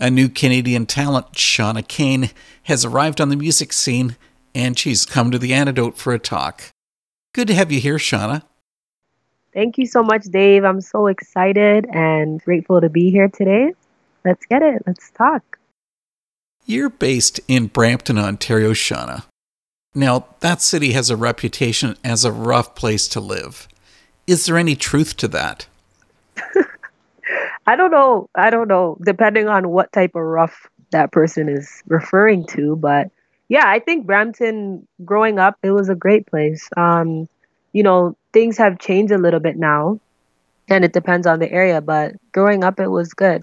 A new Canadian talent, Shawna Cain, has arrived on the music scene and she's come to the antidote for a talk. Good to have you here, Shawna. Thank you so much, Dave. I'm so excited and grateful to be here today. Let's get it. Let's talk. You're based in Brampton, Ontario, Shawna. Now, that city has a reputation as a rough place to live. Is there any truth to that? I don't know. I don't know, depending on what type of rough that person is referring to. But yeah, I think Brampton, growing up, it was a great place. Um, you know, things have changed a little bit now, and it depends on the area. But growing up, it was good.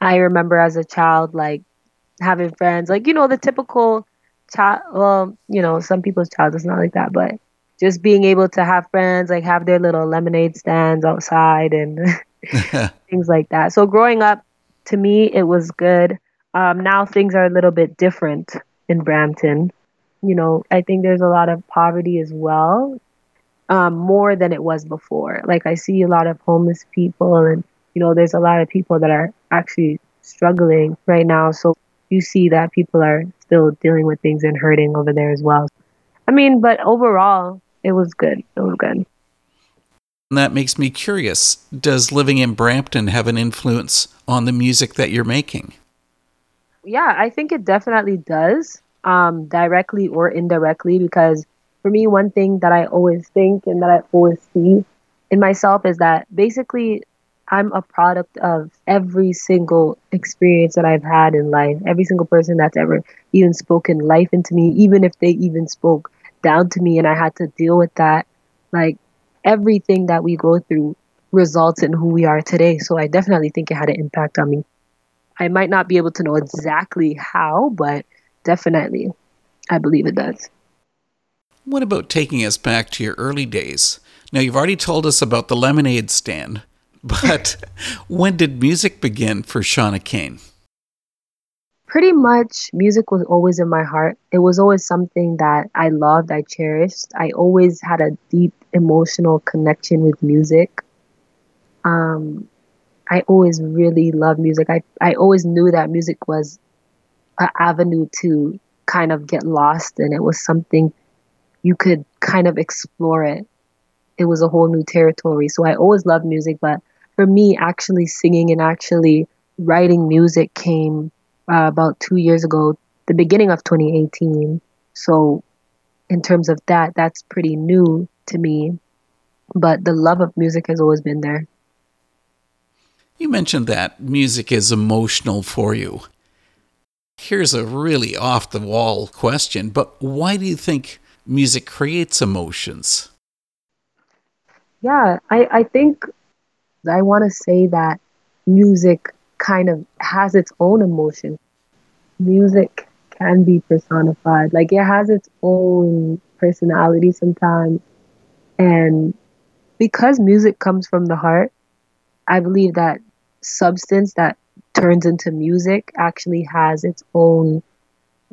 I remember as a child, like having friends, like you know, the typical child. Well, you know, some people's child is not like that, but just being able to have friends, like have their little lemonade stands outside and things like that. So growing up, to me, it was good. Um, now things are a little bit different in Brampton. You know, I think there's a lot of poverty as well, um, more than it was before. Like I see a lot of homeless people, and you know, there's a lot of people that are actually struggling right now. So you see that people are still dealing with things and hurting over there as well. I mean, but overall, it was good. It was good. And that makes me curious. Does living in Brampton have an influence on the music that you're making? Yeah, I think it definitely does, um, directly or indirectly, because for me, one thing that I always think and that I always see in myself is that basically I'm a product of every single experience that I've had in life, every single person that's ever even spoken life into me, even if they even spoke down to me and I had to deal with that. Like everything that we go through results in who we are today. So I definitely think it had an impact on me. I might not be able to know exactly how, but definitely I believe it does. What about taking us back to your early days? Now, you've already told us about the lemonade stand, but when did music begin for Shawna Cain? Pretty much, music was always in my heart. It was always something that I loved, I cherished. I always had a deep emotional connection with music. Um, I always really loved music. I, I always knew that music was an avenue to kind of get lost, and it was something you could kind of explore it. It was a whole new territory. So I always loved music, but for me, actually singing and actually writing music came uh, about two years ago, the beginning of 2018. So, in terms of that, that's pretty new to me. But the love of music has always been there. You mentioned that music is emotional for you. Here's a really off the wall question, but why do you think music creates emotions? Yeah, I, I think I want to say that music kind of has its own emotion. Music can be personified. Like it has its own personality sometimes. And because music comes from the heart, I believe that substance that turns into music actually has its own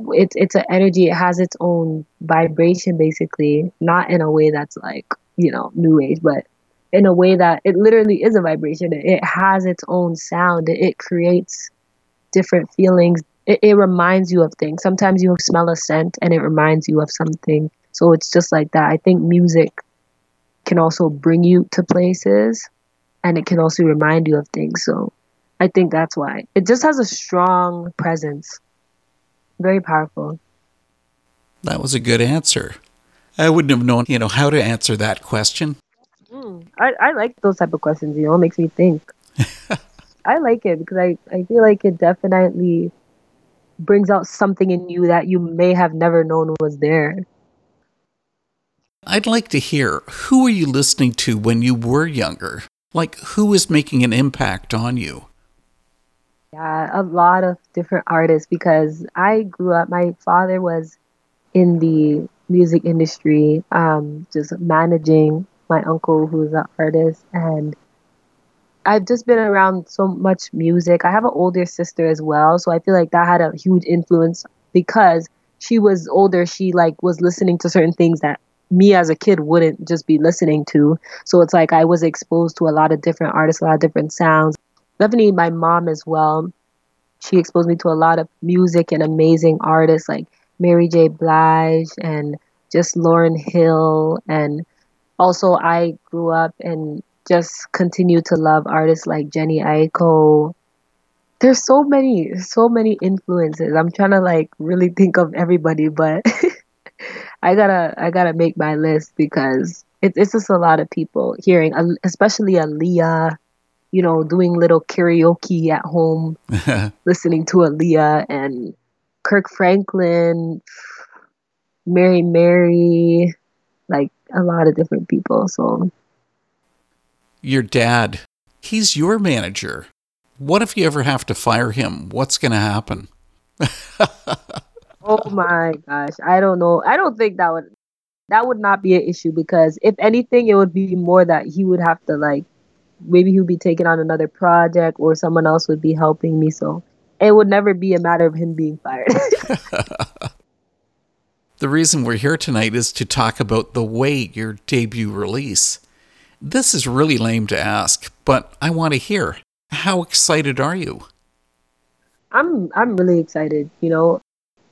it's it's an energy it has its own vibration basically not in a way that's like you know new age but in a way that it literally is a vibration. It has its own sound. It creates different feelings. It, it reminds you of things. Sometimes you smell a scent and it reminds you of something. So it's just like that. I think music can also bring you to places and it can also remind you of things. So I think that's why. It just has a strong presence. Very powerful. That was a good answer. I wouldn't have known, you know, how to answer that question. Mm, I, I like those type of questions, you know, it makes me think. I like it because I, I feel like it definitely brings out something in you that you may have never known was there. I'd like to hear who were you listening to when you were younger? Like who was making an impact on you? Yeah, a lot of different artists because I grew up my father was in the music industry, um, just managing my uncle who's an artist and I've just been around so much music. I have an older sister as well, so I feel like that had a huge influence because she was older, she like was listening to certain things that me as a kid wouldn't just be listening to. So it's like I was exposed to a lot of different artists, a lot of different sounds. Definitely my mom as well. She exposed me to a lot of music and amazing artists like Mary J. Blige and just Lauryn Hill. And also, I grew up and just continue to love artists like Jhené Aiko. There's so many, so many influences. I'm trying to like really think of everybody, but I gotta, I gotta make my list because it, it's just a lot of people hearing, especially Aaliyah, you know, doing little karaoke at home, listening to Aaliyah and Kirk Franklin, Mary Mary, like a lot of different people. So, your dad, he's your manager. What if you ever have to fire him? What's going to happen? oh my gosh, I don't know. I don't think that would that would not be an issue because if anything, it would be more that he would have to like maybe he would be taking on another project or someone else would be helping me. So it would never be a matter of him being fired. the reason we're here tonight is to talk about the way your debut release. This is really lame to ask, but I want to hear. How excited are you? I'm I'm really excited, you know,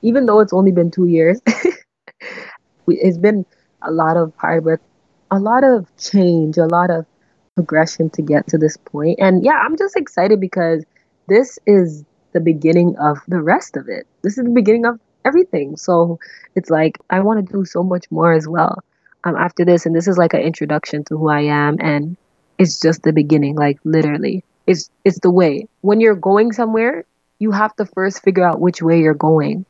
even though it's only been 2 years. it's been a lot of hard work, a lot of change, a lot of progression to get to this point. And yeah, I'm just excited because this is the beginning of the rest of it. This is the beginning of everything. So it's like I want to do so much more as well um, after this. And this is like an introduction to who I am, and it's just the beginning. Like literally, it's it's the way. When you're going somewhere, you have to first figure out which way you're going.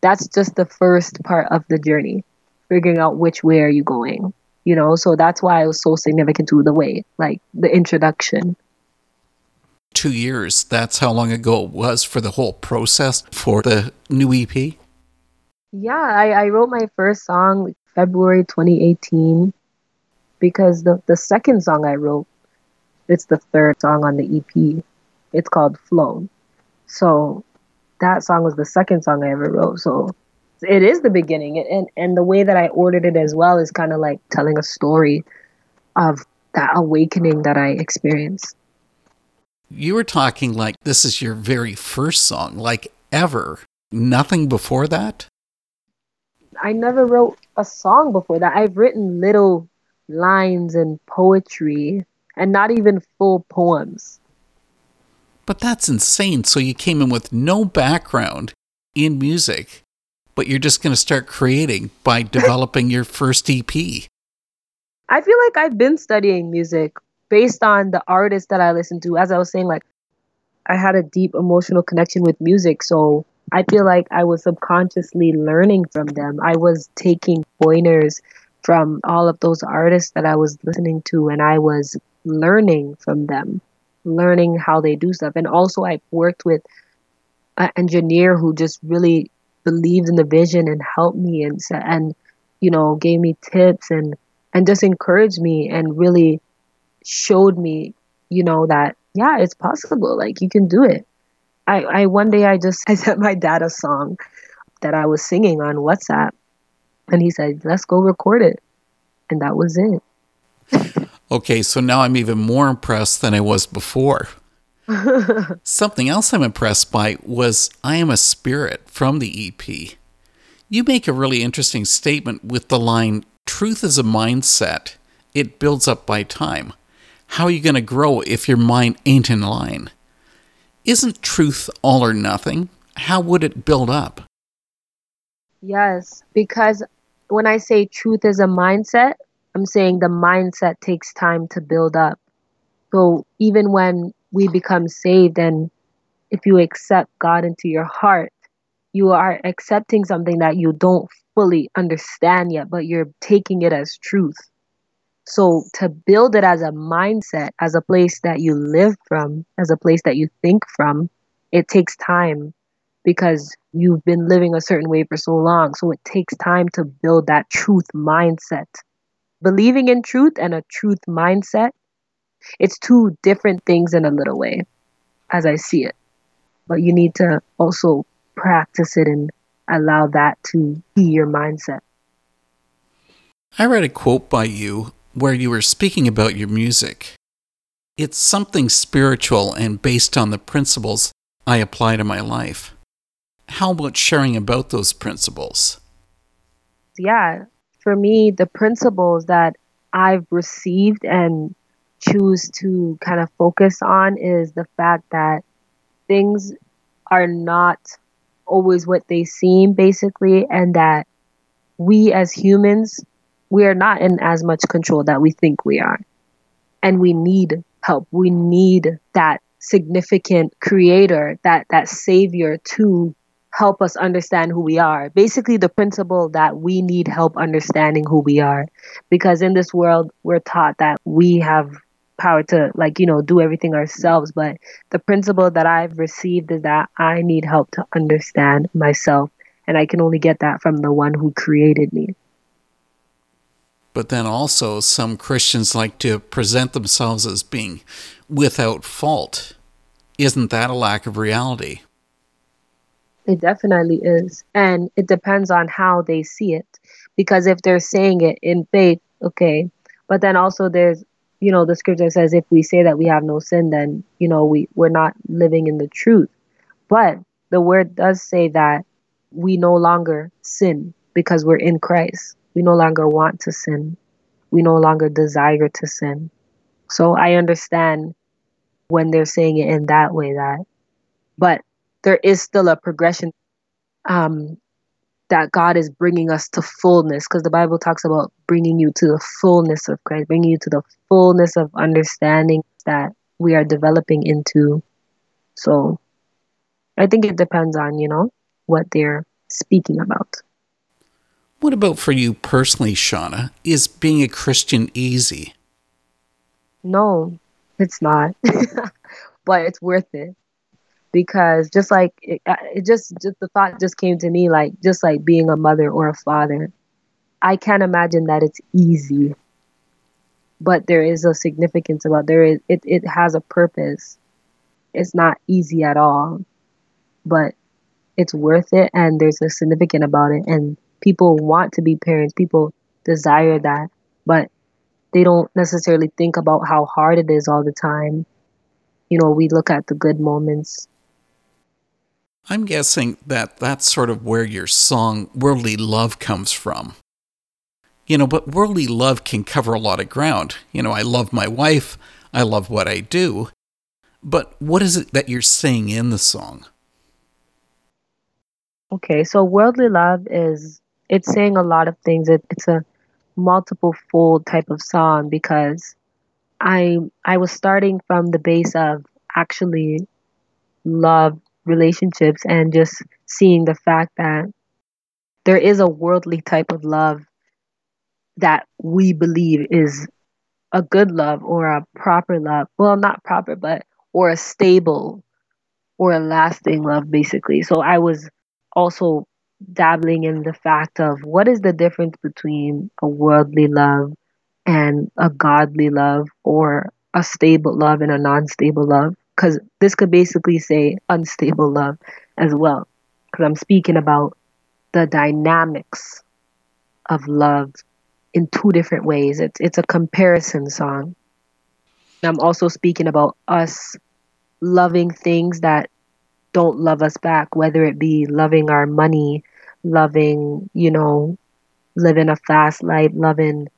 That's just the first part of the journey, figuring out which way are you going. You know, so that's why it was so significant to the way, like the introduction two years. That's how long ago it was for the whole process for the new EP? Yeah, I, I wrote my first song February 2018 because the, the second song I wrote, it's the third song on the EP. It's called Flow. So that song was the second song I ever wrote. So it is the beginning. And, and the way that I ordered it as well is kind of like telling a story of that awakening that I experienced. You were talking like this is your very first song, like ever. Nothing before that? I never wrote a song before that. I've written little lines and poetry and not even full poems. But that's insane. So you came in with no background in music, but you're just going to start creating by developing your first EP. I feel like I've been studying music based on the artists that I listened to, as I was saying, like I had a deep emotional connection with music. So I feel like I was subconsciously learning from them. I was taking pointers from all of those artists that I was listening to, and I was learning from them, learning how they do stuff. And also, I worked with an engineer who just really believed in the vision and helped me and and you know gave me tips and and just encouraged me and really showed me, you know, that yeah, it's possible. Like you can do it. I, I one day I just I sent my dad a song that I was singing on WhatsApp and he said, Let's go record it. And that was it. okay, so now I'm even more impressed than I was before. Something else I'm impressed by was I Am a Spirit from the EP. You make a really interesting statement with the line, Truth is a mindset, it builds up by time. How are you going to grow if your mind ain't in line? Isn't truth all or nothing? How would it build up? Yes, because when I say truth is a mindset, I'm saying the mindset takes time to build up. So even when we become saved and if you accept God into your heart, you are accepting something that you don't fully understand yet, but you're taking it as truth. So to build it as a mindset, as a place that you live from, as a place that you think from, it takes time because you've been living a certain way for so long. So it takes time to build that truth mindset. Believing in truth and a truth mindset, it's two different things in a little way, as I see it. But you need to also practice it and allow that to be your mindset. I read a quote by you where you were speaking about your music. It's something spiritual and based on the principles I apply to my life. How about sharing about those principles? Yeah, for me, the principles that I've received and choose to kind of focus on is the fact that things are not always what they seem, basically, and that we as humans, we are not in as much control that we think we are. And we need help. We need that significant creator, that that savior to help us understand who we are. Basically the principle that we need help understanding who we are because in this world we're taught that we have power to like you know do everything ourselves but the principle that i've received is that i need help to understand myself and i can only get that from the one who created me but then also some christians like to present themselves as being without fault. Isn't that a lack of reality? It definitely is. And it depends on how they see it. Because if they're saying it in faith okay. But then also there's you know, the scripture says if we say that we have no sin, then, you know, we, we're not living in the truth. But the word does say that we no longer sin because we're in Christ. We no longer want to sin. We no longer desire to sin. So I understand when they're saying it in that way that but there is still a progression um that God is bringing us to fullness because the Bible talks about bringing you to the fullness of Christ, bringing you to the fullness of understanding that we are developing into. So I think it depends on, you know, what they're speaking about. What about for you personally, Shawna? Is being a Christian easy? No, it's not. but it's worth it because just like it, it just, just the thought just came to me like just like being a mother or a father i can't imagine that it's easy but there is a significance about there is it, it has a purpose it's not easy at all but it's worth it and there's a significant about it and people want to be parents people desire that but they don't necessarily think about how hard it is all the time you know we look at the good moments I'm guessing that that's sort of where your song Worldly Love comes from. You know, but worldly love can cover a lot of ground. You know, I love my wife, I love what I do. But what is it that you're saying in the song? Okay, so worldly love is it's saying a lot of things. It, it's a multiple fold type of song because I I was starting from the base of actually love relationships and just seeing the fact that there is a worldly type of love that we believe is a good love or a proper love. Well, not proper, but or a stable or a lasting love, basically. So I was also dabbling in the fact of what is the difference between a worldly love and a godly love or a stable love and a non stable love? Because this could basically say unstable love as well. Because i'm speaking about the dynamics of love in two different ways. It's it's a comparison song. I'm also speaking about us loving things that don't love us back whether it be loving our money loving you know living a fast life loving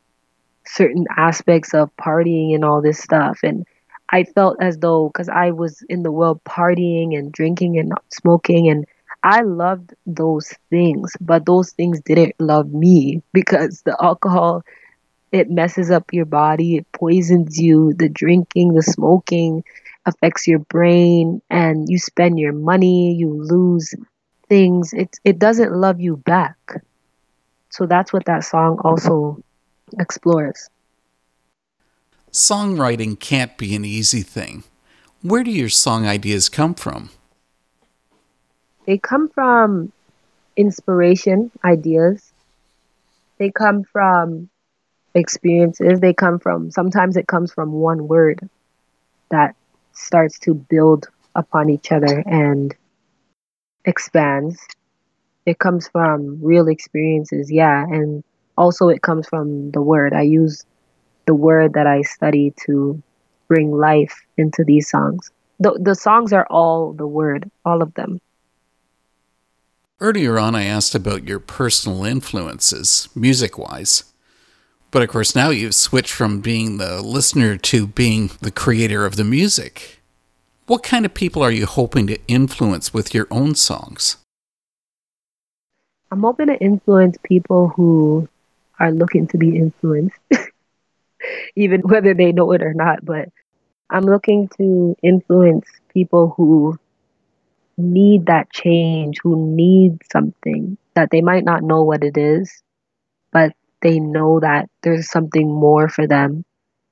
certain aspects of partying and all this stuff. And I felt as though because I was in the world partying and drinking and smoking and I loved those things, but those things didn't love me because the alcohol it messes up your body, it poisons you, the drinking, the smoking affects your brain and you spend your money, you lose things. It it doesn't love you back. So that's what that song also explores. Songwriting can't be an easy thing. Where do your song ideas come from? They come from inspiration, ideas. They come from experiences. They come from, sometimes it comes from one word that starts to build upon each other and expands. It comes from real experiences, yeah. And also, it comes from the word. I use the word that I study to bring life into these songs. the the songs are all the word, all of them. Earlier on, I asked about your personal influences, music wise. But of course, now you've switched from being the listener to being the creator of the music. What kind of people are you hoping to influence with your own songs? I'm hoping to influence people who are looking to be influenced, even whether they know it or not. But I'm looking to influence people who need that change, who need something that they might not know what it is, but they know that there's something more for them.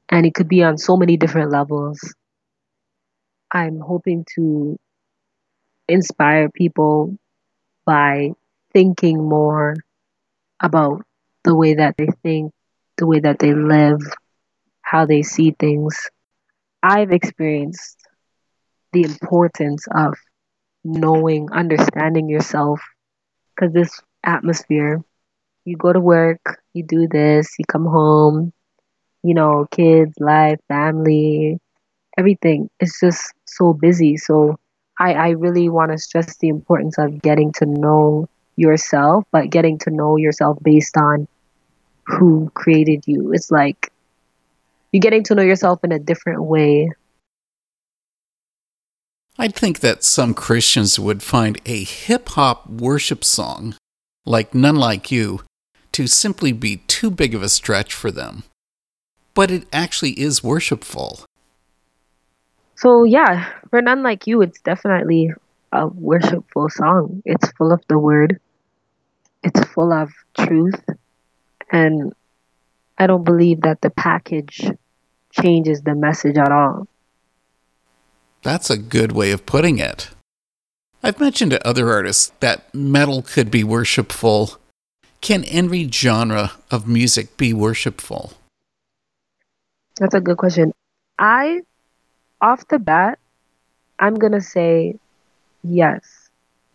And it could be on so many different levels. I'm hoping to inspire people by thinking more about the way that they think, the way that they live, how they see things. I've experienced the importance of knowing, understanding yourself. Because this atmosphere, you go to work, you do this, you come home, you know, kids, life, family, everything. It's just so busy. So I, I really want to stress the importance of getting to know yourself, but getting to know yourself based on who created you. It's like you're getting to know yourself in a different way. I'd think that some Christians would find a hip hop worship song, like None Like You, to simply be too big of a stretch for them. But it actually is worshipful. So, yeah, for None Like You, it's definitely a worshipful song. It's full of the word, it's full of truth, and I don't believe that the package changes the message at all. That's a good way of putting it. I've mentioned to other artists that metal could be worshipful. Can any genre of music be worshipful? That's a good question. I, off the bat, I'm going to say yes.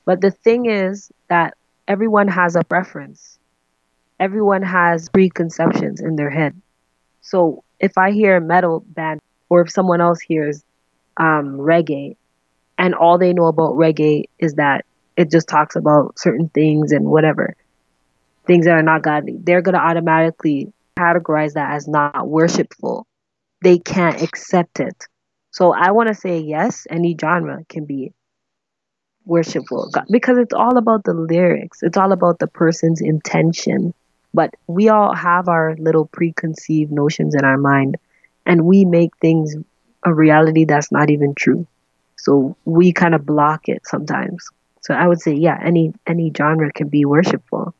But the thing is that everyone has a preference, everyone has preconceptions in their head. So if I hear a metal band or if someone else hears um, reggae, and all they know about reggae is that it just talks about certain things and whatever things that are not godly, they're going to automatically categorize that as not worshipful. They can't accept it. So I want to say yes, any genre can be worshipful because it's all about the lyrics. It's all about the person's intention. But we all have our little preconceived notions in our mind and we make things a reality that's not even true. So we kind of block it sometimes. So I would say, yeah, any any genre can be worshipful.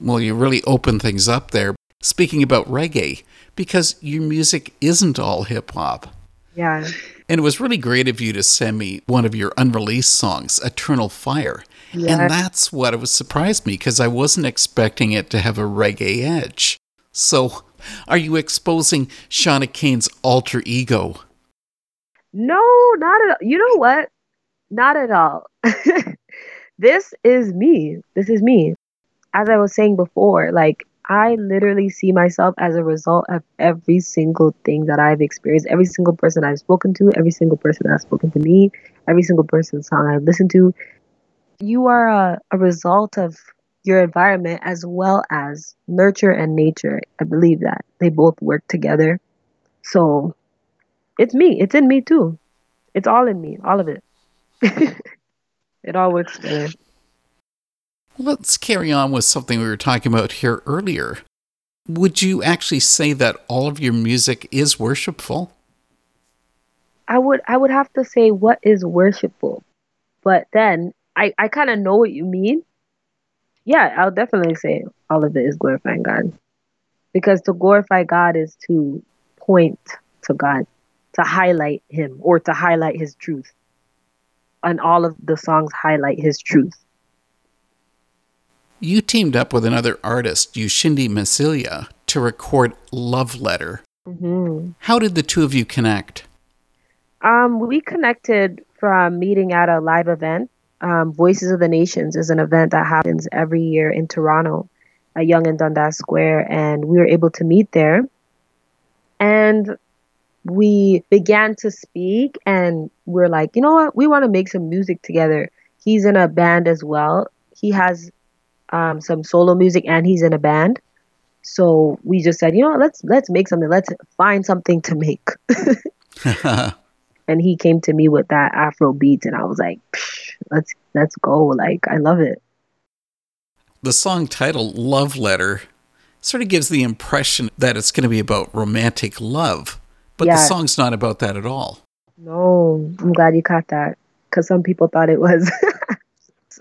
Well, you really open things up there. Speaking about reggae, because your music isn't all hip hop. Yeah. And it was really great of you to send me one of your unreleased songs, Eternal Fire. Yeah. And that's what it was surprised me because I wasn't expecting it to have a reggae edge. So are you exposing Shawna Cain's alter ego? No, not at all. You know what? Not at all. this is me. This is me. As I was saying before, like I literally see myself as a result of every single thing that I've experienced, every single person I've spoken to, every single person that's spoken to me, every single person's song I've listened to. You are a, a result of your environment as well as nurture and nature. I believe that they both work together. So it's me. It's in me too. It's all in me, all of it. it all works together. Let's carry on with something we were talking about here earlier. Would you actually say that all of your music is worshipful? I would I would have to say what is worshipful. But then I, I kind of know what you mean yeah, I'll definitely say all of it is glorifying God. Because to glorify God is to point to God, to highlight Him or to highlight His truth. And all of the songs highlight His truth. You teamed up with another artist, Ushindi Masilia, to record Love Letter. Mm-hmm. How did the two of you connect? Um, we connected from meeting at a live event um, Voices of the Nations is an event that happens every year in Toronto at Yonge and Dundas Square, and we were able to meet there. And we began to speak and we're like, you know what? We want to make some music together. He's in a band as well. He has um, some solo music and he's in a band. So we just said, you know, let's let's make something. Let's find something to make. and he came to me with that Afro beat, and I was like, let's let's go. Like I love it. The song title "Love Letter" sort of gives the impression that it's going to be about romantic love, but yeah. the song's not about that at all. No, I'm glad you caught that because some people thought it was.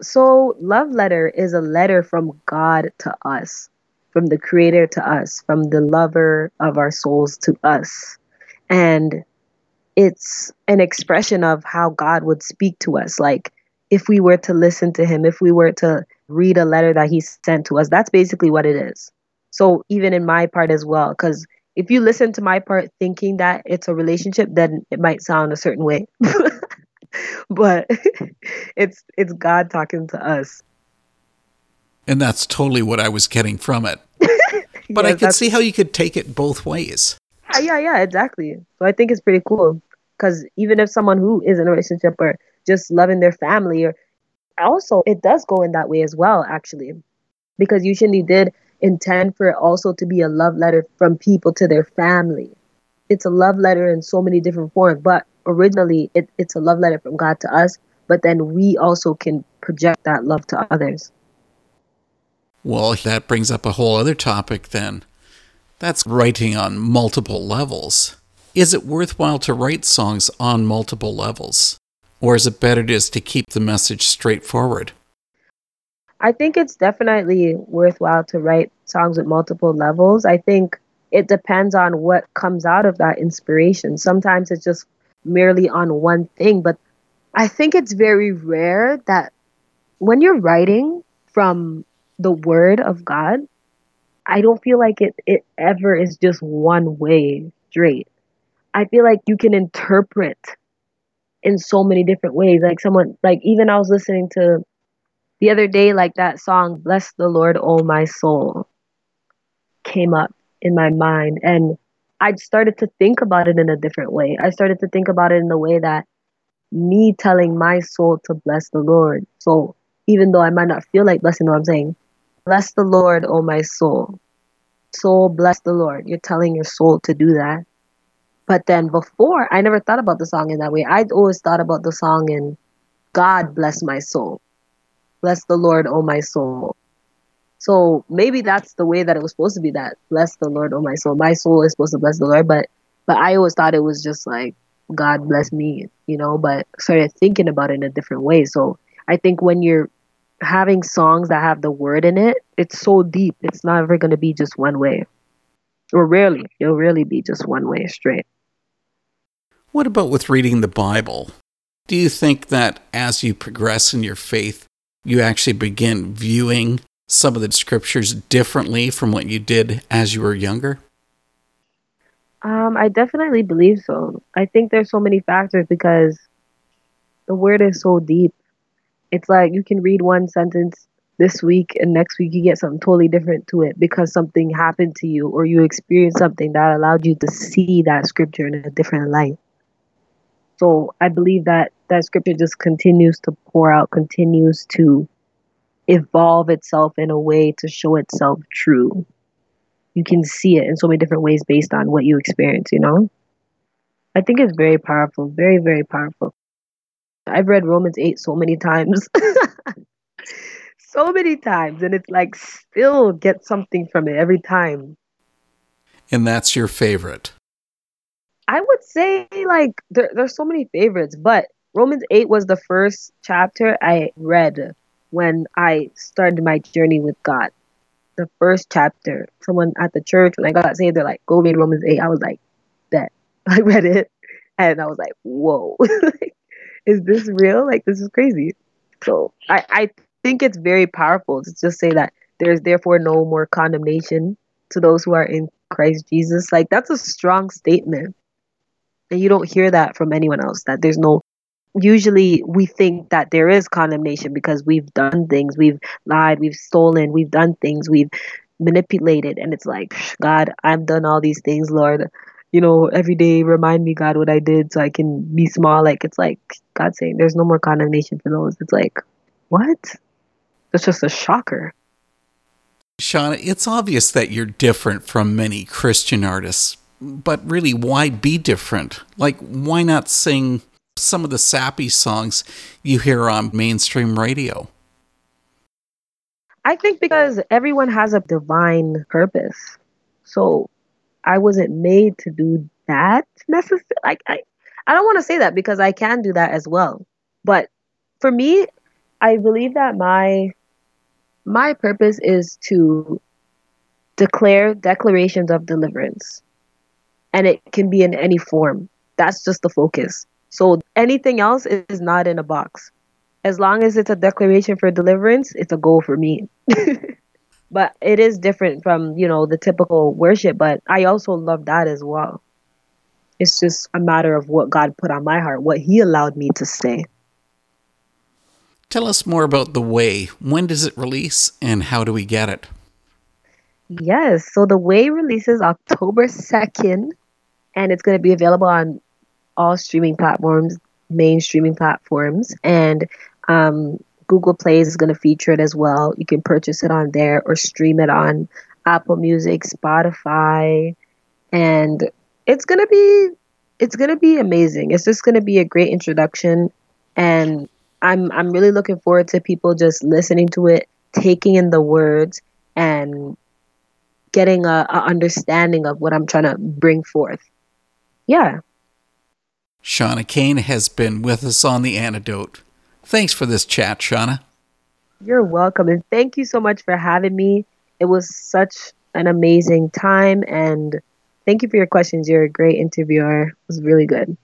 so, Love Letter is a letter from God to us from the creator to us, from the lover of our souls to us. And it's an expression of how God would speak to us. Like if we were to listen to him, if we were to read a letter that he sent to us, that's basically what it is. So even in my part as well, because if you listen to my part thinking that it's a relationship, then it might sound a certain way. but it's it's God talking to us. And that's totally what I was getting from it. but I could see how you could take it both ways. Yeah, yeah, yeah, exactly. So I think it's pretty cool because even if someone who is in a relationship or just loving their family, or also it does go in that way as well, actually, because Ushindi did intend for it also to be a love letter from people to their family. It's a love letter in so many different forms, but originally it, it's a love letter from God to us, but then we also can project that love to others. Well, that brings up a whole other topic then. That's writing on multiple levels. Is it worthwhile to write songs on multiple levels? Or is it better just to keep the message straightforward? I think it's definitely worthwhile to write songs with multiple levels. I think it depends on what comes out of that inspiration. Sometimes it's just merely on one thing, but I think it's very rare that when you're writing from the word of God, I don't feel like it it ever is just one way straight. I feel like you can interpret in so many different ways. Like someone like even I was listening to the other day like that song Bless the Lord oh my soul came up in my mind and I started to think about it in a different way. I started to think about it in the way that me telling my soul to bless the Lord. So even though I might not feel like blessing, what I'm saying, Bless the Lord, O my soul. Soul, bless the Lord. You're telling your soul to do that. But then before, I never thought about the song in that way. I'd always thought about the song in God bless my soul. Bless the Lord, O my soul. So maybe that's the way that it was supposed to be that bless the Lord, O my soul. My soul is supposed to bless the Lord, but but I always thought it was just like God bless me, you know, but started thinking about it in a different way. So I think when you're having songs that have the word in it, it's so deep. It's not ever going to be just one way. Or rarely. It'll really be just one way straight. What about with reading the Bible? Do you think that as you progress in your faith, you actually begin viewing some of the scriptures differently from what you did as you were younger? Um, I definitely believe so. I think there's so many factors because the word is so deep it's like you can read one sentence this week and next week you get something totally different to it because something happened to you or you experienced something that allowed you to see that scripture in a different light. So I believe that that scripture just continues to pour out, continues to evolve itself in a way to show itself true. You can see it in so many different ways based on what you experience, you know? I think it's very powerful, very, very powerful. I've read Romans 8 so many times. so many times. And it's like still get something from it every time. And that's your favorite? I would say like there, there's so many favorites, but Romans 8 was the first chapter I read when I started my journey with God. The first chapter. Someone at the church when I got saved, they're like, go read Romans 8. I was like, bet. I read it and I was like, whoa. is this real? Like this is crazy. So I, I think it's very powerful to just say that there's therefore no more condemnation to those who are in Christ Jesus. Like that's a strong statement. And you don't hear that from anyone else, that there's no usually we think that there is condemnation because we've done things, we've lied, we've stolen, we've done things, we've manipulated, and it's like, God, I've done all these things, Lord. you know, every day remind me, God, what I did so I can be small. Like, it's like God saying there's no more condemnation for those. It's like, what? It's just a shocker. Shawna, it's obvious that you're different from many Christian artists, but really, why be different? Like, why not sing some of the sappy songs you hear on mainstream radio? I think because everyone has a divine purpose. So I wasn't made to do that necessarily. Like I, I don't want to say that because I can do that as well. But for me, I believe that my my purpose is to declare declarations of deliverance. And it can be in any form. That's just the focus. So anything else is not in a box. As long as it's a declaration for deliverance, it's a goal for me. but it is different from, you know, the typical worship, but I also love that as well. It's just a matter of what God put on my heart, what he allowed me to say. Tell us more about The Way. When does it release and how do we get it? Yes, so The Way releases October 2nd and it's going to be available on all streaming platforms, main streaming platforms, and um, Google Play is going to feature it as well. You can purchase it on there or stream it on Apple Music, Spotify, and it's going to be it's going to be amazing. It's just going to be a great introduction and I'm I'm really looking forward to people just listening to it, taking in the words and getting a, a understanding of what I'm trying to bring forth. Yeah. Shawna Cain has been with us on The Antidote. Thanks for this chat, Shawna. You're welcome. And thank you so much for having me. It was such an amazing time. And thank you for your questions. You're a great interviewer. It was really good.